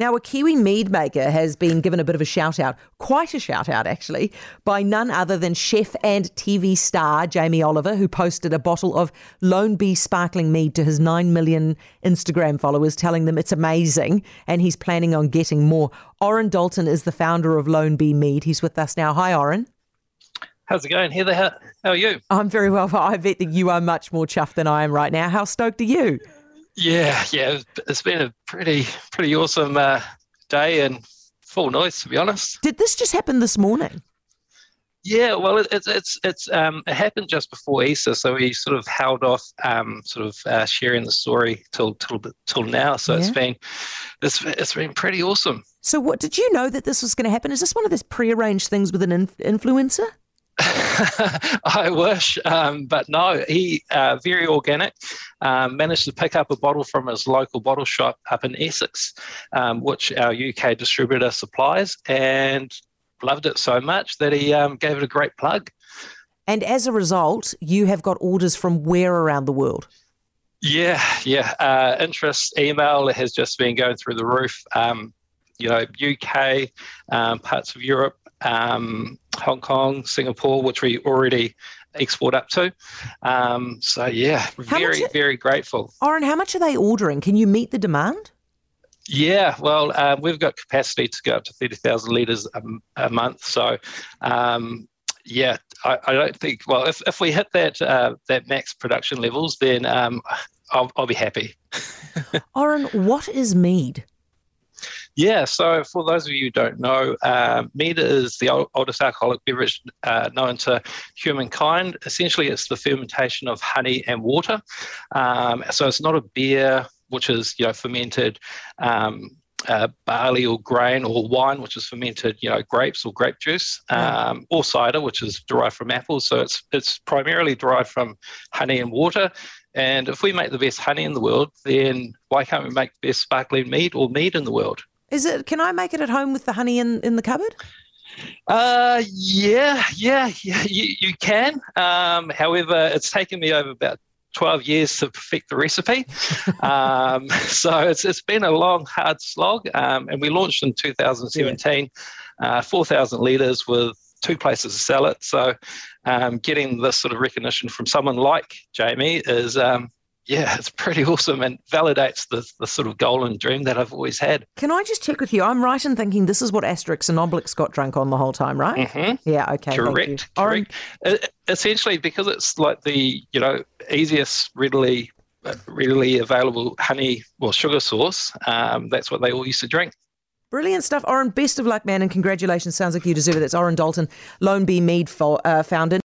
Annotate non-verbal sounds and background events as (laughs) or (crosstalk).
Now, a Kiwi mead maker has been given a bit of a shout out, quite a shout out actually, by none other than chef and TV star Jamie Oliver, who posted a bottle of Lone Bee sparkling mead to his 9 million Instagram followers, telling them it's amazing and he's planning on getting more. Oren Dalton is the founder of Lone Bee Mead. He's with us now. Hi, Oren. How's it going, Heather? How, how are you? I'm very well. (laughs) I bet that you are much more chuffed than I am right now. How stoked are you? Yeah, yeah, it's been a pretty pretty awesome uh, day and full noise to be honest. Did this just happen this morning? Yeah, well, it, it's it's it's um, it happened just before Easter, so we sort of held off, um, sort of uh, sharing the story till till till now. So yeah. it's been it's it's been pretty awesome. So, what did you know that this was going to happen? Is this one of those prearranged things with an inf- influencer? (laughs) I wish, um, but no, he uh, very organic. Um, managed to pick up a bottle from his local bottle shop up in Essex, um, which our UK distributor supplies, and loved it so much that he um, gave it a great plug. And as a result, you have got orders from where around the world? Yeah, yeah. Uh, interest email has just been going through the roof. Um, you know, UK, um, parts of Europe, um, Hong Kong, Singapore, which we already export up to. Um, so yeah, very are, very grateful. Oren, how much are they ordering? Can you meet the demand? Yeah, well, uh, we've got capacity to go up to thirty thousand litres a, month. So. Um, yeah, I, I, don't think. Well, if, if we hit that uh, that max production levels, then um, I'll, I'll be happy. (laughs) Oren, what is mead? Yeah, so for those of you who don't know, um, mead is the oldest alcoholic beverage uh, known to humankind. Essentially, it's the fermentation of honey and water. Um, so it's not a beer which is you know fermented. Um, uh, barley or grain or wine, which is fermented, you know, grapes or grape juice, um, or cider, which is derived from apples. So it's it's primarily derived from honey and water. And if we make the best honey in the world, then why can't we make the best sparkling mead or mead in the world? Is it? Can I make it at home with the honey in, in the cupboard? Uh, yeah, yeah, yeah, you, you can. Um, however, it's taken me over about 12 years to perfect the recipe. (laughs) um, so it's, it's been a long, hard slog. Um, and we launched in 2017, uh, 4,000 litres with two places to sell it. So um, getting this sort of recognition from someone like Jamie is um, yeah, (laughs) it's pretty awesome and validates the, the sort of goal and dream that I've always had. Can I just check with you? I'm right in thinking this is what Asterix and Obelix got drunk on the whole time, right? Mm-hmm. Yeah, okay. Correct, correct. essentially, because it's like the, you know, easiest, readily readily available honey or sugar source, um, that's what they all used to drink. Brilliant stuff, Oren. Best of luck, man, and congratulations. Sounds like you deserve it. That's Oren Dalton, Lone Bee Mead for, uh, founder.